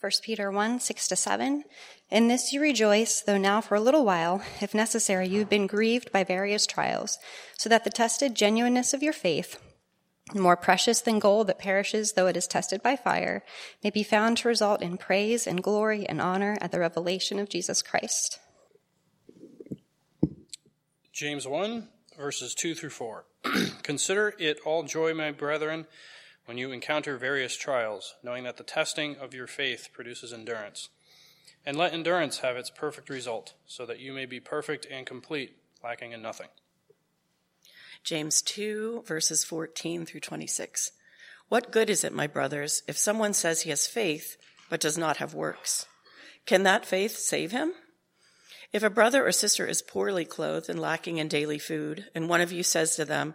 1 Peter 1 6 to 7. In this you rejoice, though now for a little while, if necessary, you have been grieved by various trials, so that the tested genuineness of your faith, more precious than gold that perishes though it is tested by fire, may be found to result in praise and glory and honor at the revelation of Jesus Christ. James 1, verses 2 through 4. Consider it all joy, my brethren when you encounter various trials, knowing that the testing of your faith produces endurance. And let endurance have its perfect result, so that you may be perfect and complete, lacking in nothing. James 2, verses 14 through 26. What good is it, my brothers, if someone says he has faith, but does not have works? Can that faith save him? If a brother or sister is poorly clothed and lacking in daily food, and one of you says to them,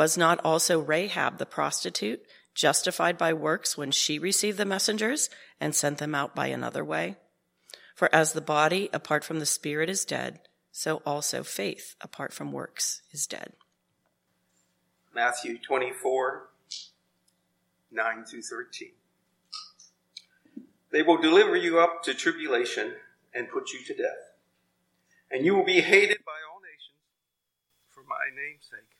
was not also Rahab the prostitute justified by works when she received the messengers and sent them out by another way? For as the body apart from the spirit is dead, so also faith apart from works is dead. Matthew 24, 9 through 13. They will deliver you up to tribulation and put you to death. And you will be hated by all nations for my name's sake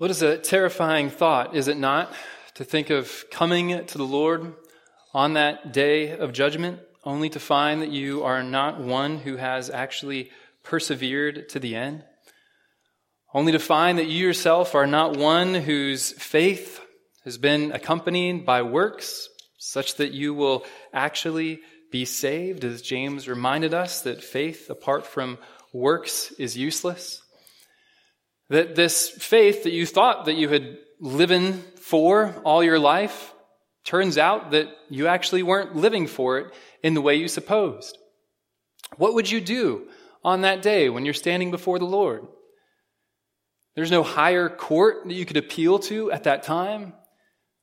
What is a terrifying thought, is it not, to think of coming to the Lord on that day of judgment only to find that you are not one who has actually persevered to the end? Only to find that you yourself are not one whose faith has been accompanied by works, such that you will actually be saved, as James reminded us that faith apart from works is useless. That this faith that you thought that you had living for all your life turns out that you actually weren't living for it in the way you supposed. What would you do on that day when you're standing before the Lord? There's no higher court that you could appeal to at that time.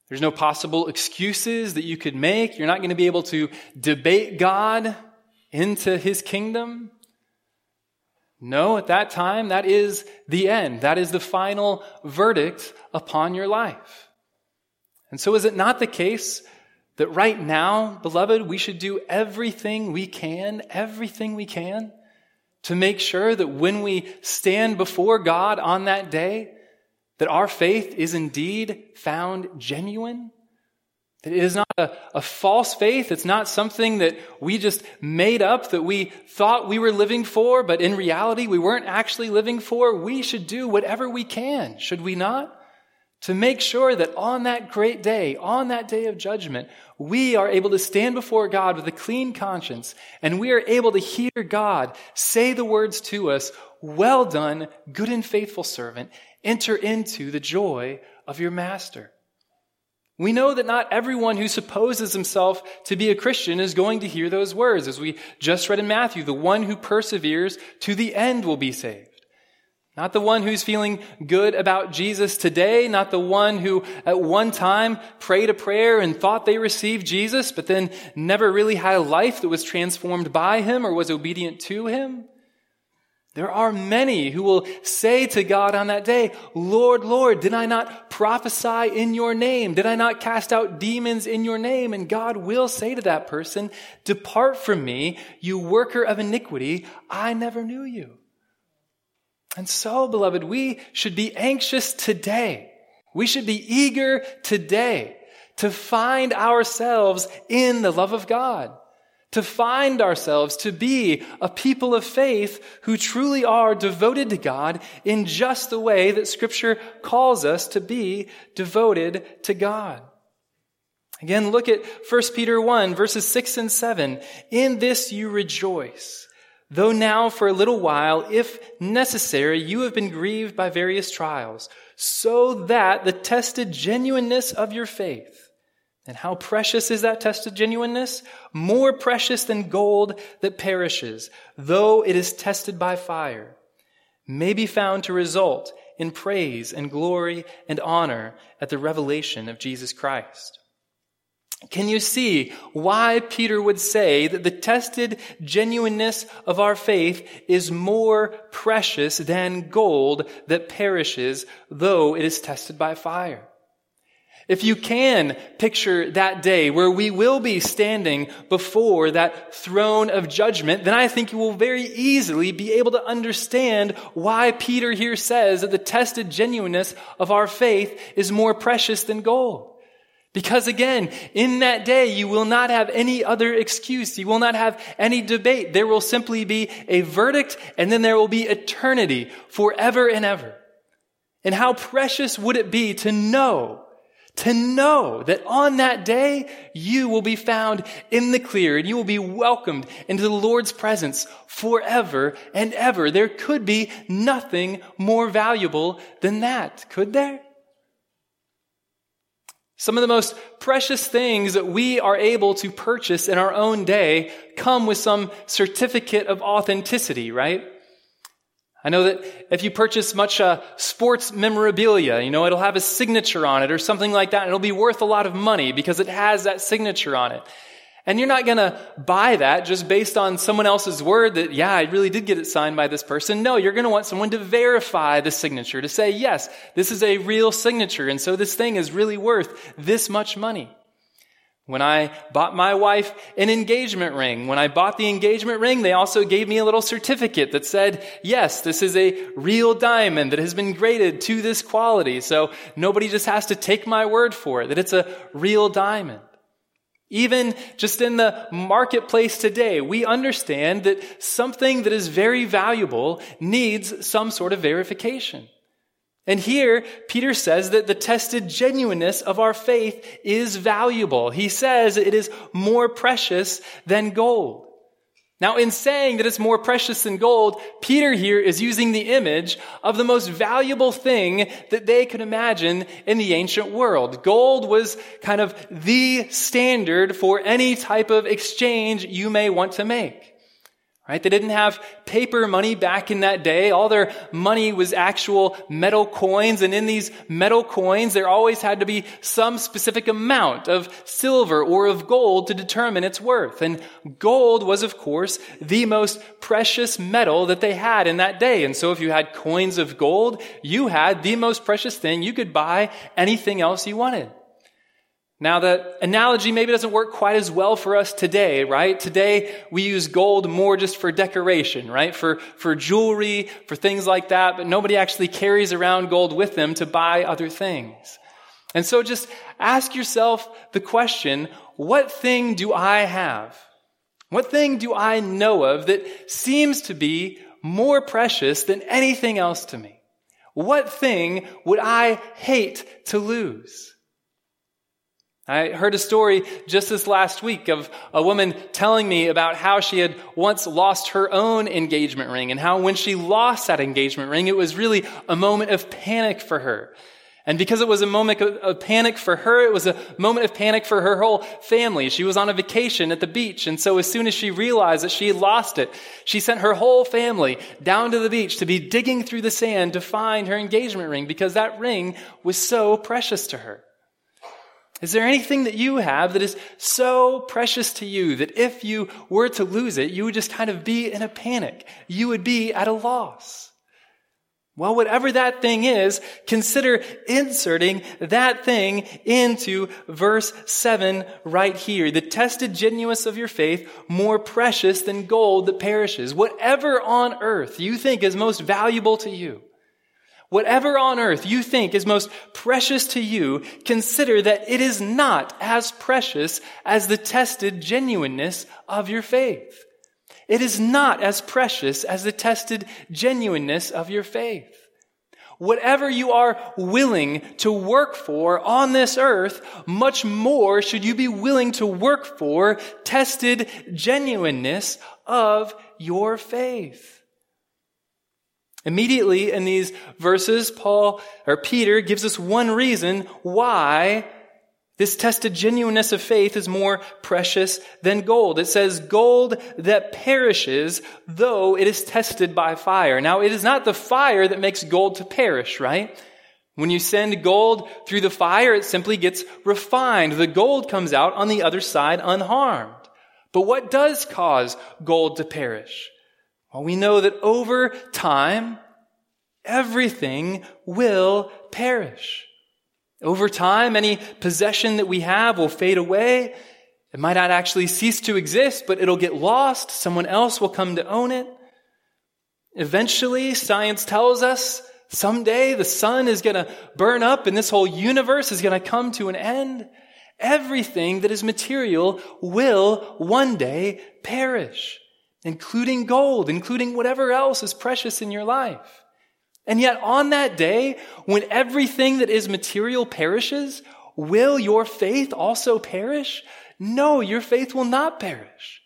There's no possible excuses that you could make. You're not going to be able to debate God into his kingdom. No, at that time, that is the end. That is the final verdict upon your life. And so is it not the case that right now, beloved, we should do everything we can, everything we can to make sure that when we stand before God on that day, that our faith is indeed found genuine? It is not a, a, false faith. It's not something that we just made up that we thought we were living for, but in reality we weren't actually living for. We should do whatever we can, should we not? To make sure that on that great day, on that day of judgment, we are able to stand before God with a clean conscience and we are able to hear God say the words to us, well done, good and faithful servant, enter into the joy of your master. We know that not everyone who supposes himself to be a Christian is going to hear those words. As we just read in Matthew, the one who perseveres to the end will be saved. Not the one who's feeling good about Jesus today, not the one who at one time prayed a prayer and thought they received Jesus, but then never really had a life that was transformed by him or was obedient to him. There are many who will say to God on that day, Lord, Lord, did I not prophesy in your name? Did I not cast out demons in your name? And God will say to that person, Depart from me, you worker of iniquity. I never knew you. And so, beloved, we should be anxious today. We should be eager today to find ourselves in the love of God, to find ourselves to be a people of faith who truly are devoted to God in just the way that Scripture calls us to be devoted to God. Again, look at 1 Peter 1, verses 6 and 7. In this you rejoice Though now for a little while, if necessary, you have been grieved by various trials, so that the tested genuineness of your faith, and how precious is that tested genuineness? More precious than gold that perishes, though it is tested by fire, may be found to result in praise and glory and honor at the revelation of Jesus Christ. Can you see why Peter would say that the tested genuineness of our faith is more precious than gold that perishes, though it is tested by fire? If you can picture that day where we will be standing before that throne of judgment, then I think you will very easily be able to understand why Peter here says that the tested genuineness of our faith is more precious than gold. Because again, in that day, you will not have any other excuse. You will not have any debate. There will simply be a verdict and then there will be eternity forever and ever. And how precious would it be to know, to know that on that day, you will be found in the clear and you will be welcomed into the Lord's presence forever and ever. There could be nothing more valuable than that, could there? Some of the most precious things that we are able to purchase in our own day come with some certificate of authenticity, right? I know that if you purchase much uh, sports memorabilia, you know, it'll have a signature on it or something like that, and it'll be worth a lot of money because it has that signature on it. And you're not going to buy that just based on someone else's word that, yeah, I really did get it signed by this person. No, you're going to want someone to verify the signature, to say, yes, this is a real signature. And so this thing is really worth this much money. When I bought my wife an engagement ring, when I bought the engagement ring, they also gave me a little certificate that said, yes, this is a real diamond that has been graded to this quality. So nobody just has to take my word for it, that it's a real diamond. Even just in the marketplace today, we understand that something that is very valuable needs some sort of verification. And here, Peter says that the tested genuineness of our faith is valuable. He says it is more precious than gold. Now, in saying that it's more precious than gold, Peter here is using the image of the most valuable thing that they could imagine in the ancient world. Gold was kind of the standard for any type of exchange you may want to make. Right? They didn't have paper money back in that day. All their money was actual metal coins. And in these metal coins, there always had to be some specific amount of silver or of gold to determine its worth. And gold was, of course, the most precious metal that they had in that day. And so if you had coins of gold, you had the most precious thing. You could buy anything else you wanted. Now, the analogy maybe doesn't work quite as well for us today, right? Today, we use gold more just for decoration, right? For, for jewelry, for things like that, but nobody actually carries around gold with them to buy other things. And so just ask yourself the question, what thing do I have? What thing do I know of that seems to be more precious than anything else to me? What thing would I hate to lose? I heard a story just this last week of a woman telling me about how she had once lost her own engagement ring and how when she lost that engagement ring, it was really a moment of panic for her. And because it was a moment of panic for her, it was a moment of panic for her whole family. She was on a vacation at the beach. And so as soon as she realized that she had lost it, she sent her whole family down to the beach to be digging through the sand to find her engagement ring because that ring was so precious to her. Is there anything that you have that is so precious to you that if you were to lose it, you would just kind of be in a panic? You would be at a loss. Well, whatever that thing is, consider inserting that thing into verse 7 right here. The tested genuineness of your faith, more precious than gold that perishes. Whatever on earth you think is most valuable to you, whatever on earth you think is most precious to you, consider that it is not as precious as the tested genuineness of your faith. It is not as precious as the tested genuineness of your faith. Whatever you are willing to work for on this earth, much more should you be willing to work for tested genuineness of your faith. Immediately in these verses, Paul or Peter gives us one reason why this tested genuineness of faith is more precious than gold. It says gold that perishes, though it is tested by fire. Now, it is not the fire that makes gold to perish, right? When you send gold through the fire, it simply gets refined. The gold comes out on the other side unharmed. But what does cause gold to perish? Well, we know that over time, everything will perish. Over time, any possession that we have will fade away. It might not actually cease to exist, but it'll get lost. Someone else will come to own it. Eventually, science tells us someday the sun is going to burn up and this whole universe is going to come to an end. Everything that is material will one day perish, including gold, including whatever else is precious in your life. And yet on that day, when everything that is material perishes, will your faith also perish? No, your faith will not perish.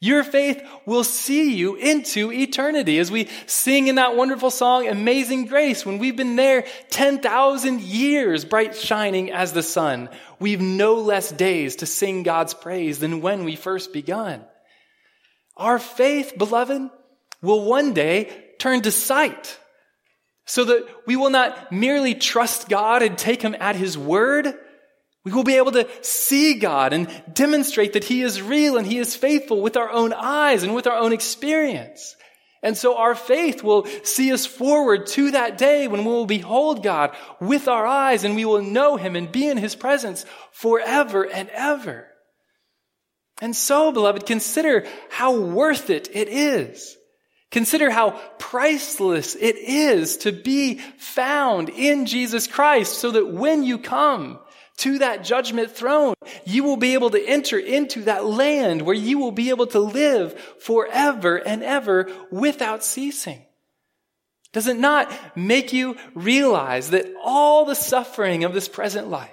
Your faith will see you into eternity. As we sing in that wonderful song, Amazing Grace, when we've been there 10,000 years, bright shining as the sun, we've no less days to sing God's praise than when we first begun. Our faith, beloved, will one day turn to sight so that we will not merely trust God and take Him at His word. We will be able to see God and demonstrate that He is real and He is faithful with our own eyes and with our own experience. And so our faith will see us forward to that day when we will behold God with our eyes and we will know Him and be in His presence forever and ever. And so, beloved, consider how worth it it is Consider how priceless it is to be found in Jesus Christ so that when you come to that judgment throne, you will be able to enter into that land where you will be able to live forever and ever without ceasing. Does it not make you realize that all the suffering of this present life,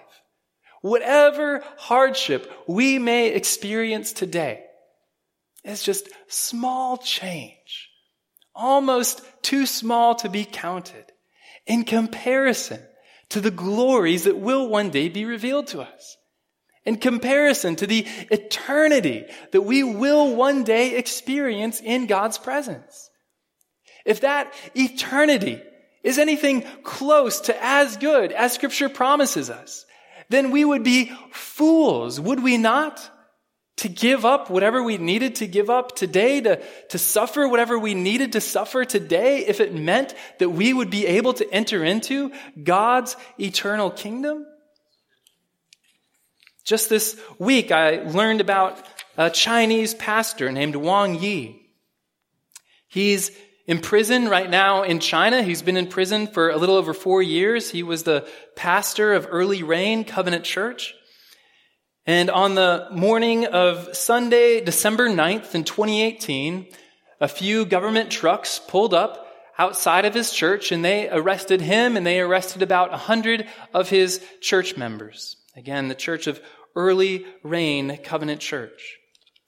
whatever hardship we may experience today, is just small change almost too small to be counted in comparison to the glories that will one day be revealed to us. In comparison to the eternity that we will one day experience in God's presence. If that eternity is anything close to as good as scripture promises us, then we would be fools, would we not? to give up whatever we needed to give up today, to, to suffer whatever we needed to suffer today, if it meant that we would be able to enter into God's eternal kingdom? Just this week, I learned about a Chinese pastor named Wang Yi. He's in prison right now in China. He's been in prison for a little over four years. He was the pastor of Early Rain Covenant Church. And on the morning of Sunday, December 9th in 2018, a few government trucks pulled up outside of his church and they arrested him and they arrested about a hundred of his church members. Again, the church of Early Rain Covenant Church.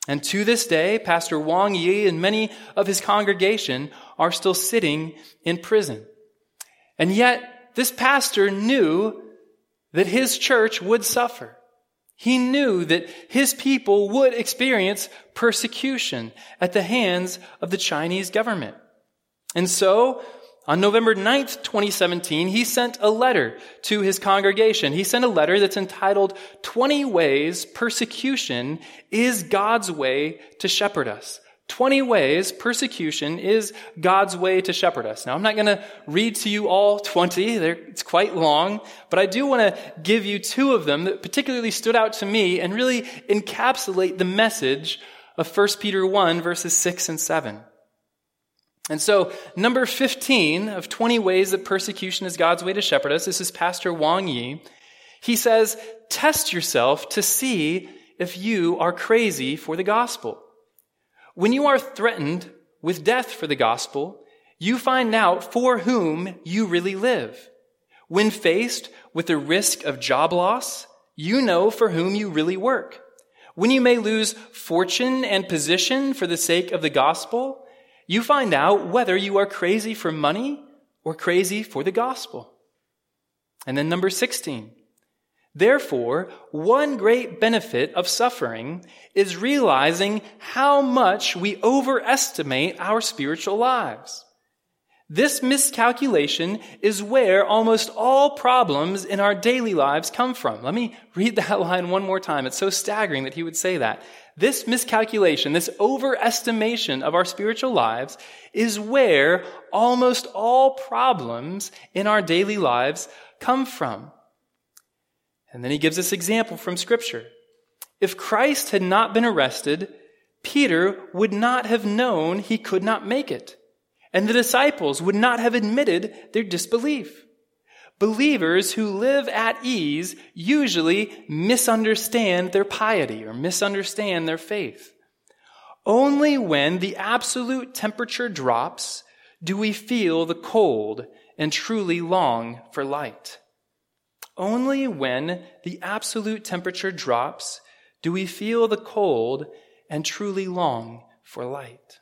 And to this day, Pastor Wang Yi and many of his congregation are still sitting in prison. And yet, this pastor knew that his church would suffer. He knew that his people would experience persecution at the hands of the Chinese government. And so, on November 9th, 2017, he sent a letter to his congregation. He sent a letter that's entitled 20 Ways Persecution is God's Way to Shepherd Us. 20 ways persecution is God's way to shepherd us. Now, I'm not going to read to you all 20. They're, it's quite long, but I do want to give you two of them that particularly stood out to me and really encapsulate the message of 1 Peter 1 verses 6 and 7. And so, number 15 of 20 ways that persecution is God's way to shepherd us, this is Pastor Wang Yi. He says, test yourself to see if you are crazy for the gospel. When you are threatened with death for the gospel, you find out for whom you really live. When faced with the risk of job loss, you know for whom you really work. When you may lose fortune and position for the sake of the gospel, you find out whether you are crazy for money or crazy for the gospel. And then number 16. Therefore, one great benefit of suffering is realizing how much we overestimate our spiritual lives. This miscalculation is where almost all problems in our daily lives come from. Let me read that line one more time. It's so staggering that he would say that. This miscalculation, this overestimation of our spiritual lives is where almost all problems in our daily lives come from. And then he gives us example from scripture. If Christ had not been arrested, Peter would not have known he could not make it. And the disciples would not have admitted their disbelief. Believers who live at ease usually misunderstand their piety or misunderstand their faith. Only when the absolute temperature drops do we feel the cold and truly long for light. Only when the absolute temperature drops do we feel the cold and truly long for light.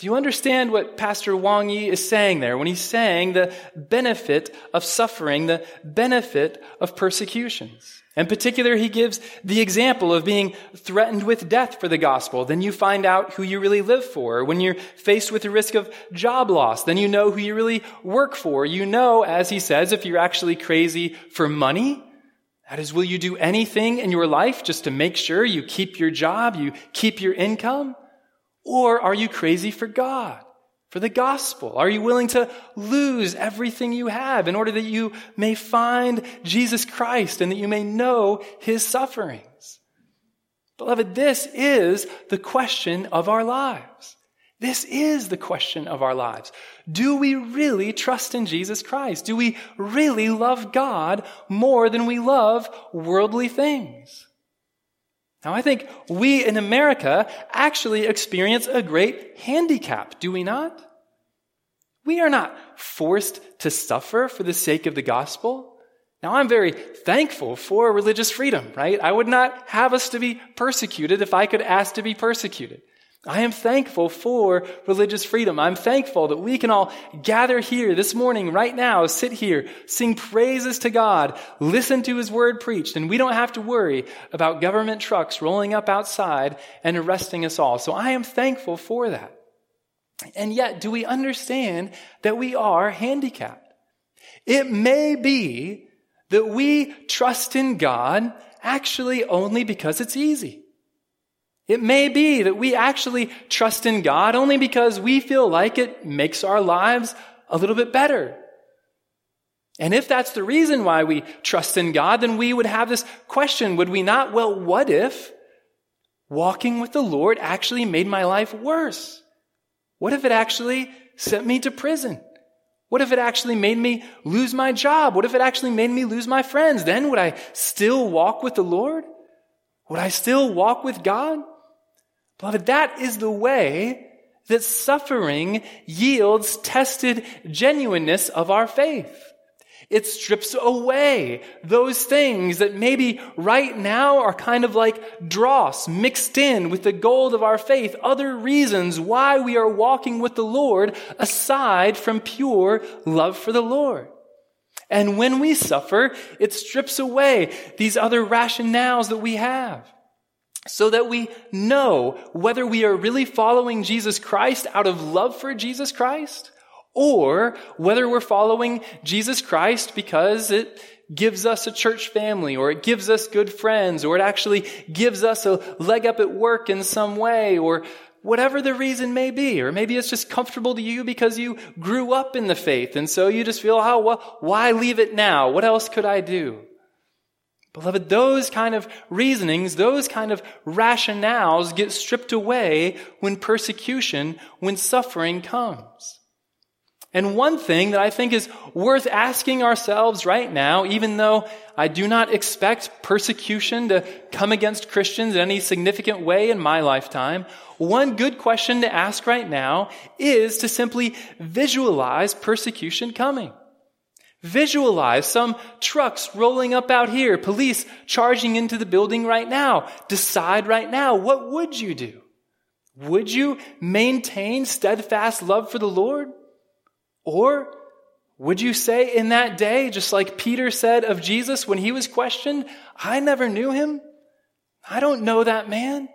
Do you understand what Pastor Wang Yi is saying there when he's saying the benefit of suffering, the benefit of persecutions? In particular, he gives the example of being threatened with death for the gospel. Then you find out who you really live for. When you're faced with the risk of job loss, then you know who you really work for. You know, as he says, if you're actually crazy for money, that is, will you do anything in your life just to make sure you keep your job, you keep your income? Or are you crazy for God? for the gospel? Are you willing to lose everything you have in order that you may find Jesus Christ and that you may know his sufferings? Beloved, this is the question of our lives. This is the question of our lives. Do we really trust in Jesus Christ? Do we really love God more than we love worldly things? Now, I think we in America actually experience a great handicap, do we not? We are not forced to suffer for the sake of the gospel. Now, I'm very thankful for religious freedom, right? I would not have us to be persecuted if I could ask to be persecuted. I am thankful for religious freedom. I'm thankful that we can all gather here this morning, right now, sit here, sing praises to God, listen to His word preached, and we don't have to worry about government trucks rolling up outside and arresting us all. So I am thankful for that. And yet, do we understand that we are handicapped? It may be that we trust in God actually only because it's easy. It may be that we actually trust in God only because we feel like it makes our lives a little bit better. And if that's the reason why we trust in God, then we would have this question, would we not? Well, what if walking with the Lord actually made my life worse? What if it actually sent me to prison? What if it actually made me lose my job? What if it actually made me lose my friends? Then would I still walk with the Lord? Would I still walk with God? Beloved, that is the way that suffering yields tested genuineness of our faith. It strips away those things that maybe right now are kind of like dross mixed in with the gold of our faith, other reasons why we are walking with the Lord aside from pure love for the Lord. And when we suffer, it strips away these other rationales that we have so that we know whether we are really following Jesus Christ out of love for Jesus Christ or whether we're following Jesus Christ because it gives us a church family, or it gives us good friends, or it actually gives us a leg up at work in some way, or whatever the reason may be. Or maybe it's just comfortable to you because you grew up in the faith, and so you just feel, oh, well, why leave it now? What else could I do? Beloved, those kind of reasonings, those kind of rationales get stripped away when persecution, when suffering comes. And one thing that I think is worth asking ourselves right now, even though I do not expect persecution to come against Christians in any significant way in my lifetime, one good question to ask right now is to simply visualize persecution coming. Visualize some trucks rolling up out here, police charging into the building right now. Decide right now, what would you do? Would you maintain steadfast love for the Lord? Or would you say in that day, just like Peter said of Jesus when he was questioned, I never knew him? I don't know that man.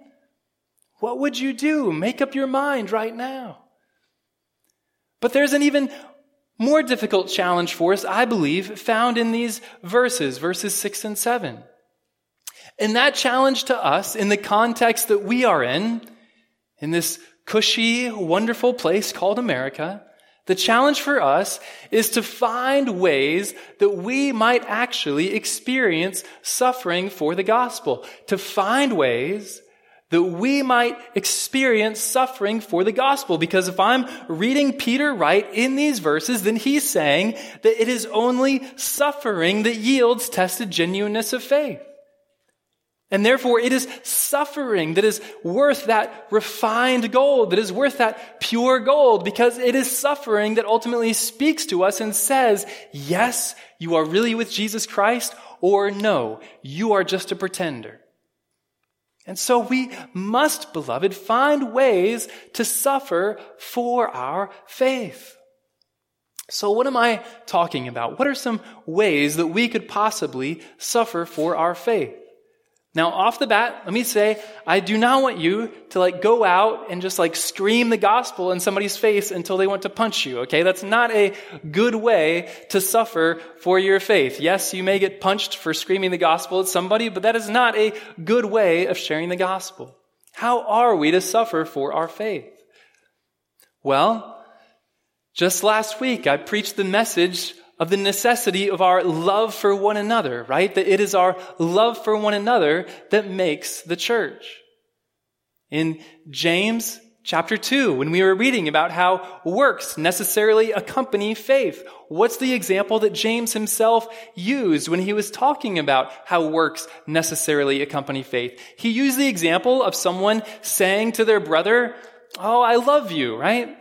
What would you do? Make up your mind right now. But there's an even more difficult challenge for us, I believe, found in these verses, verses 6 and 7. And that challenge to us, in the context that we are in, in this cushy, wonderful place called America, the challenge for us is to find ways that we might actually experience suffering for the gospel. To find ways that we might experience suffering for the gospel. Because if I'm reading Peter right in these verses, then he's saying that it is only suffering that yields tested genuineness of faith. And therefore, it is suffering that is worth that refined gold, that is worth that pure gold, because it is suffering that ultimately speaks to us and says, yes, you are really with Jesus Christ, or no, you are just a pretender. And so we must, beloved, find ways to suffer for our faith. So what am I talking about? What are some ways that we could possibly suffer for our faith? Now, off the bat, let me say, I do not want you to like go out and just like scream the gospel in somebody's face until they want to punch you, okay? That's not a good way to suffer for your faith. Yes, you may get punched for screaming the gospel at somebody, but that is not a good way of sharing the gospel. How are we to suffer for our faith? Well, just last week I preached the message of the necessity of our love for one another, right? That it is our love for one another that makes the church. In James chapter 2, when we were reading about how works necessarily accompany faith, what's the example that James himself used when he was talking about how works necessarily accompany faith? He used the example of someone saying to their brother, Oh, I love you, right?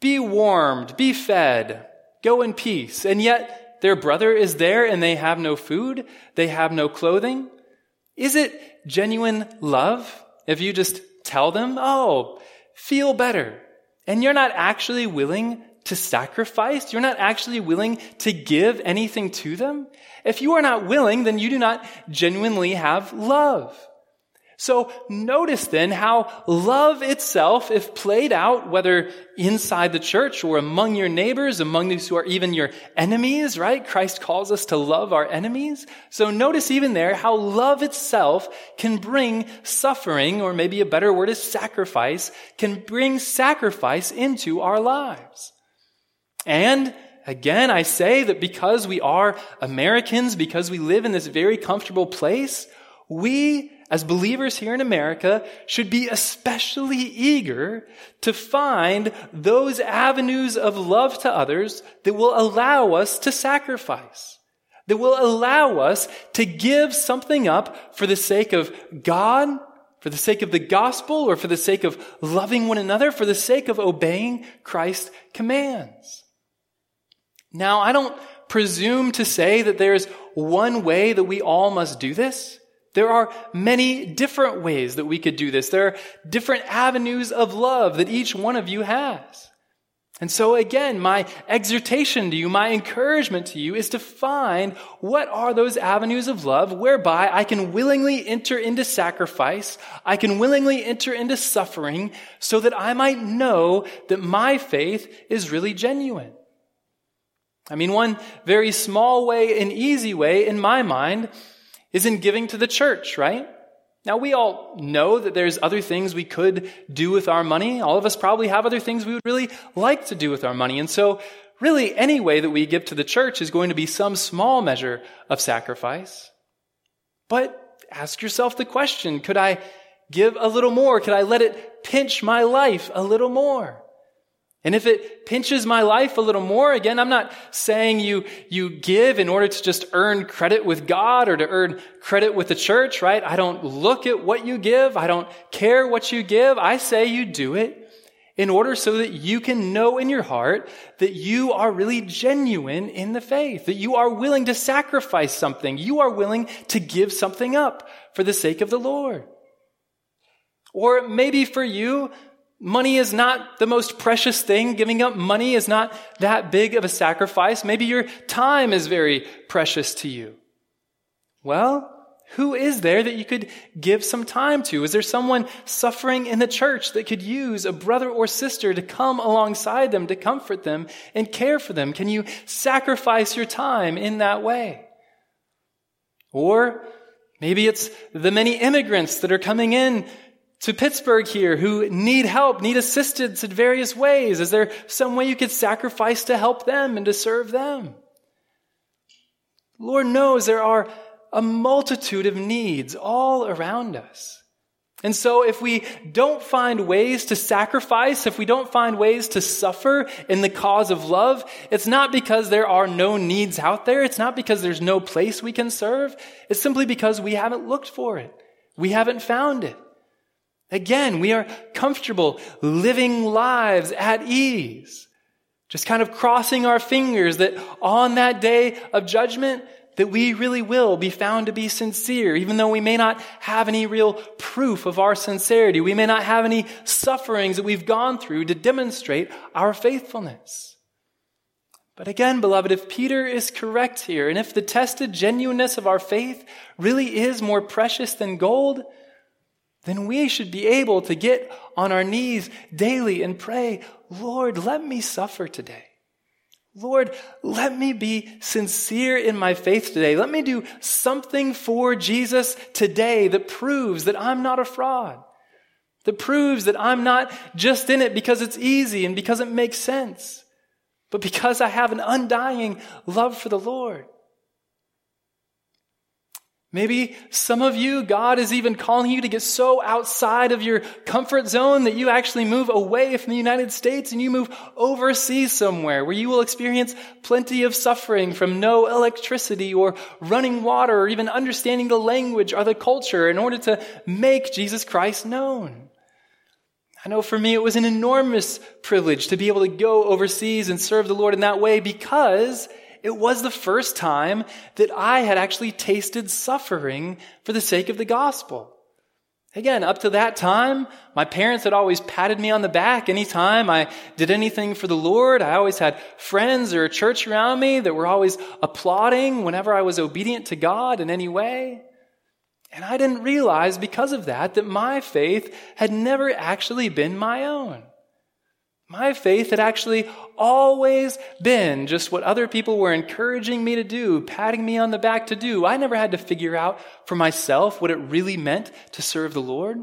Be warmed, be fed. Go in peace. And yet their brother is there and they have no food. They have no clothing. Is it genuine love if you just tell them, oh, feel better? And you're not actually willing to sacrifice. You're not actually willing to give anything to them. If you are not willing, then you do not genuinely have love. So notice then how love itself, if played out, whether inside the church or among your neighbors, among those who are even your enemies, right? Christ calls us to love our enemies. So notice even there how love itself can bring suffering, or maybe a better word is sacrifice, can bring sacrifice into our lives. And again, I say that because we are Americans, because we live in this very comfortable place, we as believers here in America, should be especially eager to find those avenues of love to others that will allow us to sacrifice, that will allow us to give something up for the sake of God, for the sake of the gospel, or for the sake of loving one another, for the sake of obeying Christ's commands. Now, I don't presume to say that there's one way that we all must do this. There are many different ways that we could do this. There are different avenues of love that each one of you has. And so again, my exhortation to you, my encouragement to you is to find what are those avenues of love whereby I can willingly enter into sacrifice, I can willingly enter into suffering so that I might know that my faith is really genuine. I mean, one very small way and easy way in my mind is in giving to the church, right? Now, we all know that there's other things we could do with our money. All of us probably have other things we would really like to do with our money. And so, really, any way that we give to the church is going to be some small measure of sacrifice. But ask yourself the question could I give a little more? Could I let it pinch my life a little more? And if it pinches my life a little more, again, I'm not saying you, you give in order to just earn credit with God or to earn credit with the church, right? I don't look at what you give. I don't care what you give. I say you do it in order so that you can know in your heart that you are really genuine in the faith, that you are willing to sacrifice something. You are willing to give something up for the sake of the Lord. Or maybe for you, Money is not the most precious thing. Giving up money is not that big of a sacrifice. Maybe your time is very precious to you. Well, who is there that you could give some time to? Is there someone suffering in the church that could use a brother or sister to come alongside them, to comfort them and care for them? Can you sacrifice your time in that way? Or maybe it's the many immigrants that are coming in to Pittsburgh here who need help, need assistance in various ways? Is there some way you could sacrifice to help them and to serve them? Lord knows there are a multitude of needs all around us. And so if we don't find ways to sacrifice, if we don't find ways to suffer in the cause of love, it's not because there are no needs out there. It's not because there's no place we can serve. It's simply because we haven't looked for it. We haven't found it. Again, we are comfortable living lives at ease. Just kind of crossing our fingers that on that day of judgment, that we really will be found to be sincere, even though we may not have any real proof of our sincerity. We may not have any sufferings that we've gone through to demonstrate our faithfulness. But again, beloved, if Peter is correct here, and if the tested genuineness of our faith really is more precious than gold, then we should be able to get on our knees daily and pray, Lord, let me suffer today. Lord, let me be sincere in my faith today. Let me do something for Jesus today that proves that I'm not a fraud. That proves that I'm not just in it because it's easy and because it makes sense, but because I have an undying love for the Lord. Maybe some of you, God is even calling you to get so outside of your comfort zone that you actually move away from the United States and you move overseas somewhere where you will experience plenty of suffering from no electricity or running water or even understanding the language or the culture in order to make Jesus Christ known. I know for me it was an enormous privilege to be able to go overseas and serve the Lord in that way because it was the first time that I had actually tasted suffering for the sake of the gospel. Again, up to that time, my parents had always patted me on the back anytime I did anything for the Lord. I always had friends or a church around me that were always applauding whenever I was obedient to God in any way. And I didn't realize because of that that my faith had never actually been my own. My faith had actually always been just what other people were encouraging me to do, patting me on the back to do. I never had to figure out for myself what it really meant to serve the Lord.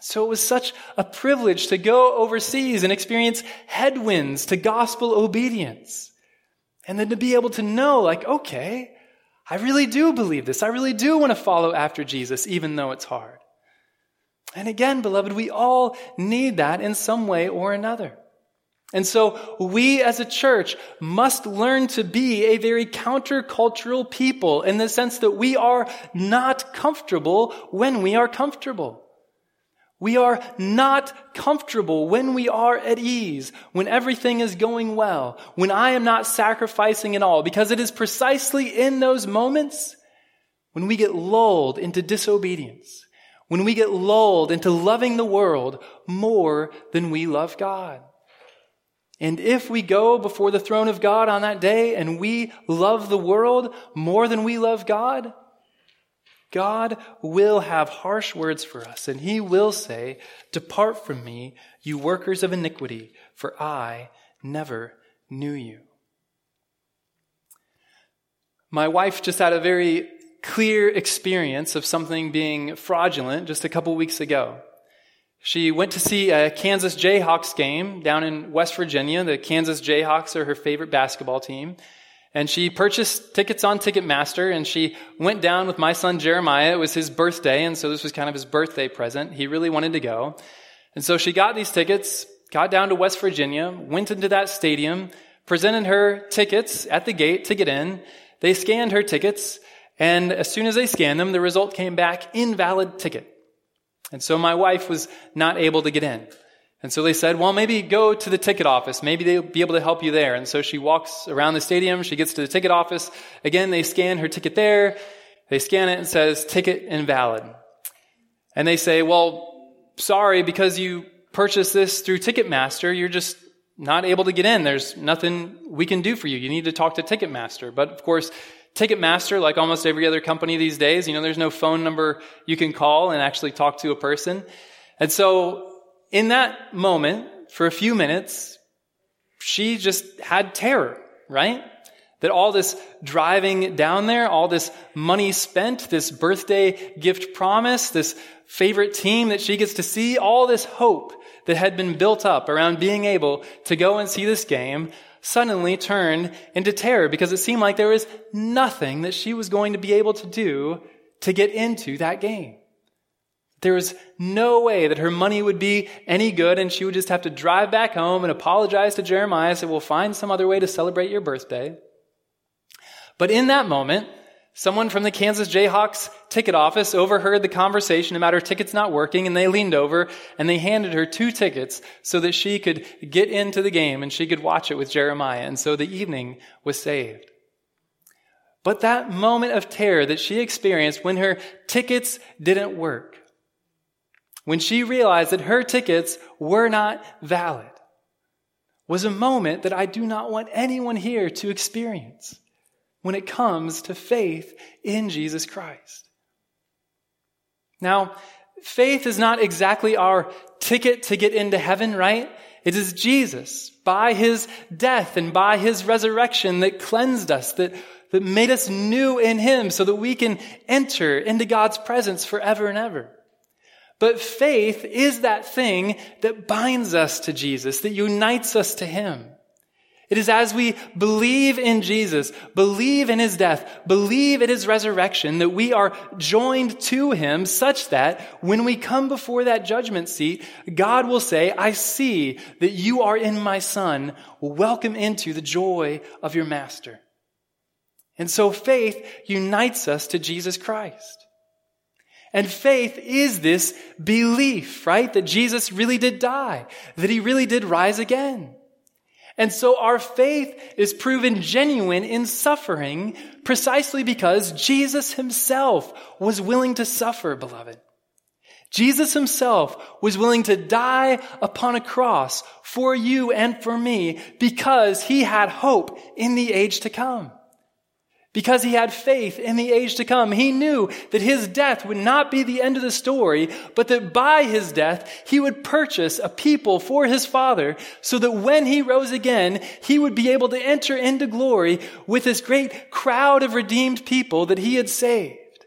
So it was such a privilege to go overseas and experience headwinds to gospel obedience. And then to be able to know, like, okay, I really do believe this. I really do want to follow after Jesus, even though it's hard. And again, beloved, we all need that in some way or another. And so we as a church must learn to be a very countercultural people in the sense that we are not comfortable when we are comfortable. We are not comfortable when we are at ease, when everything is going well, when I am not sacrificing at all, because it is precisely in those moments when we get lulled into disobedience, when we get lulled into loving the world more than we love God. And if we go before the throne of God on that day and we love the world more than we love God, God will have harsh words for us, and He will say, Depart from me, you workers of iniquity, for I never knew you. My wife just had a very clear experience of something being fraudulent just a couple weeks ago. She went to see a Kansas Jayhawks game down in West Virginia. The Kansas Jayhawks are her favorite basketball team. And she purchased tickets on Ticketmaster and she went down with my son Jeremiah. It was his birthday, and so this was kind of his birthday present. He really wanted to go. And so she got these tickets, got down to West Virginia, went into that stadium, presented her tickets at the gate to get in. They scanned her tickets, and as soon as they scanned them, the result came back invalid ticket. And so my wife was not able to get in. And so they said, well, maybe go to the ticket office. Maybe they'll be able to help you there. And so she walks around the stadium. She gets to the ticket office. Again, they scan her ticket there. They scan it and says ticket invalid. And they say, well, sorry, because you purchased this through Ticketmaster, you're just not able to get in. There's nothing we can do for you. You need to talk to Ticketmaster. But of course, Ticketmaster, like almost every other company these days, you know, there's no phone number you can call and actually talk to a person. And so in that moment, for a few minutes, she just had terror, right? That all this driving down there, all this money spent, this birthday gift promise, this favorite team that she gets to see, all this hope that had been built up around being able to go and see this game suddenly turned into terror because it seemed like there was nothing that she was going to be able to do to get into that game. There was no way that her money would be any good, and she would just have to drive back home and apologize to Jeremiah, say, We'll find some other way to celebrate your birthday. But in that moment, someone from the Kansas Jayhawks ticket office overheard the conversation about her tickets not working, and they leaned over and they handed her two tickets so that she could get into the game and she could watch it with Jeremiah. And so the evening was saved. But that moment of terror that she experienced when her tickets didn't work, when she realized that her tickets were not valid was a moment that I do not want anyone here to experience when it comes to faith in Jesus Christ. Now, faith is not exactly our ticket to get into heaven, right? It is Jesus, by his death and by his resurrection, that cleansed us, that, that made us new in him so that we can enter into God's presence forever and ever. But faith is that thing that binds us to Jesus, that unites us to Him. It is as we believe in Jesus, believe in His death, believe in His resurrection, that we are joined to Him such that when we come before that judgment seat, God will say, I see that you are in my Son. Welcome into the joy of your Master. And so faith unites us to Jesus Christ. And faith is this belief, right? That Jesus really did die, that he really did rise again. And so our faith is proven genuine in suffering precisely because Jesus himself was willing to suffer, beloved. Jesus himself was willing to die upon a cross for you and for me because he had hope in the age to come. Because he had faith in the age to come, he knew that his death would not be the end of the story, but that by his death, he would purchase a people for his Father so that when he rose again, he would be able to enter into glory with this great crowd of redeemed people that he had saved.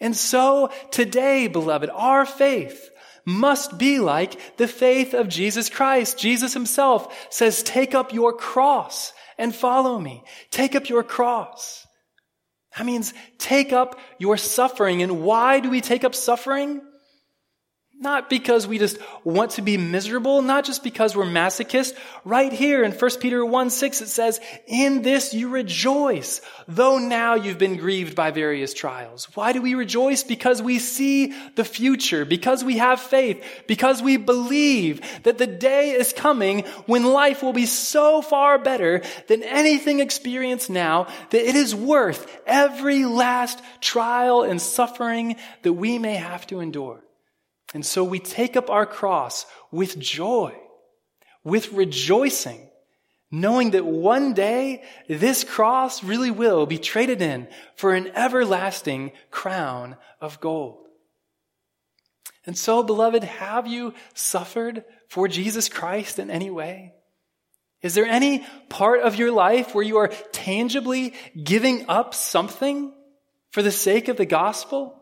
And so today, beloved, our faith must be like the faith of Jesus Christ. Jesus himself says, take up your cross and follow me. Take up your cross. That means take up your suffering. And why do we take up suffering? Not because we just want to be miserable, not just because we're masochists. Right here in 1 Peter 1 6, it says, In this you rejoice, though now you've been grieved by various trials. Why do we rejoice? Because we see the future, because we have faith, because we believe that the day is coming when life will be so far better than anything experienced now that it is worth every last trial and suffering that we may have to endure. And so we take up our cross with joy, with rejoicing, knowing that one day this cross really will be traded in for an everlasting crown of gold. And so, beloved, have you suffered for Jesus Christ in any way? Is there any part of your life where you are tangibly giving up something for the sake of the gospel?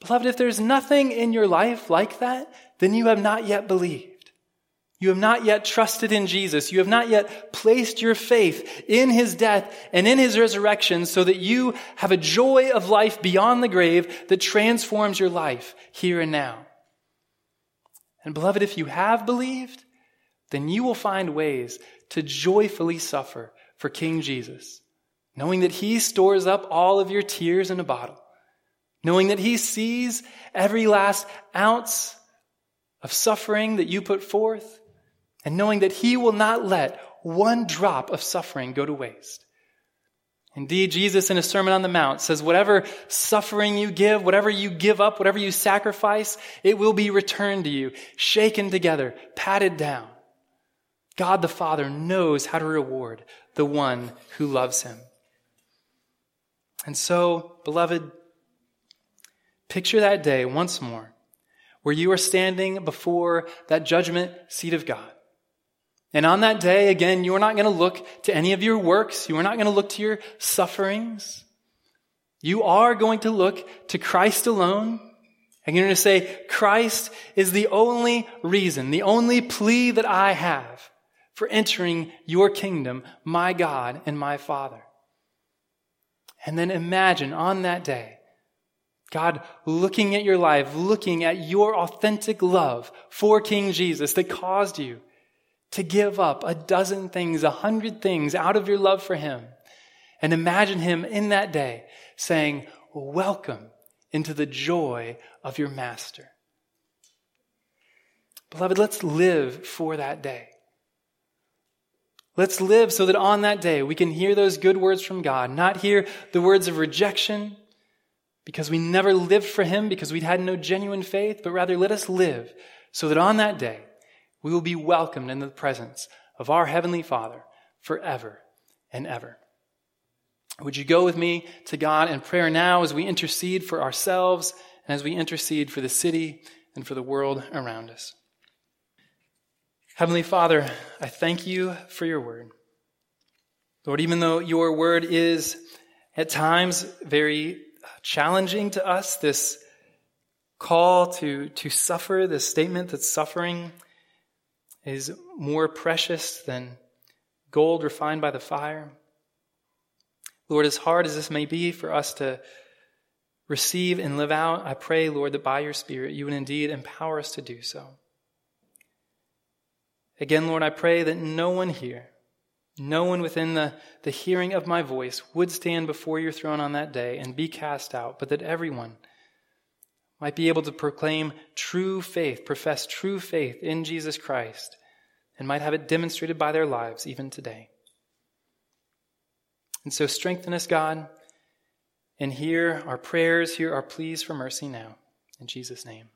Beloved, if there's nothing in your life like that, then you have not yet believed. You have not yet trusted in Jesus. You have not yet placed your faith in his death and in his resurrection so that you have a joy of life beyond the grave that transforms your life here and now. And beloved, if you have believed, then you will find ways to joyfully suffer for King Jesus, knowing that he stores up all of your tears in a bottle knowing that He sees every last ounce of suffering that you put forth, and knowing that He will not let one drop of suffering go to waste. Indeed, Jesus in a Sermon on the Mount says, whatever suffering you give, whatever you give up, whatever you sacrifice, it will be returned to you, shaken together, patted down. God the Father knows how to reward the one who loves him. And so, beloved, Picture that day once more where you are standing before that judgment seat of God. And on that day, again, you are not going to look to any of your works. You are not going to look to your sufferings. You are going to look to Christ alone. And you're going to say, Christ is the only reason, the only plea that I have for entering your kingdom, my God and my Father. And then imagine on that day, God looking at your life, looking at your authentic love for King Jesus that caused you to give up a dozen things, a hundred things out of your love for Him. And imagine Him in that day saying, Welcome into the joy of your Master. Beloved, let's live for that day. Let's live so that on that day we can hear those good words from God, not hear the words of rejection because we never lived for him because we had no genuine faith, but rather let us live so that on that day we will be welcomed in the presence of our Heavenly Father forever and ever. Would you go with me to God in prayer now as we intercede for ourselves and as we intercede for the city and for the world around us? Heavenly Father, I thank you for your word. Lord, even though your word is at times very challenging to us, this call to, to suffer, this statement that suffering is more precious than gold refined by the fire. Lord, as hard as this may be for us to receive and live out, I pray, Lord, that by your Spirit you would indeed empower us to do so. Again, Lord, I pray that no one here no one within the, the hearing of my voice would stand before your throne on that day and be cast out, but that everyone might be able to proclaim true faith, profess true faith in Jesus Christ, and might have it demonstrated by their lives even today. And so strengthen us, God, and hear our prayers, hear our pleas for mercy now. In Jesus' name.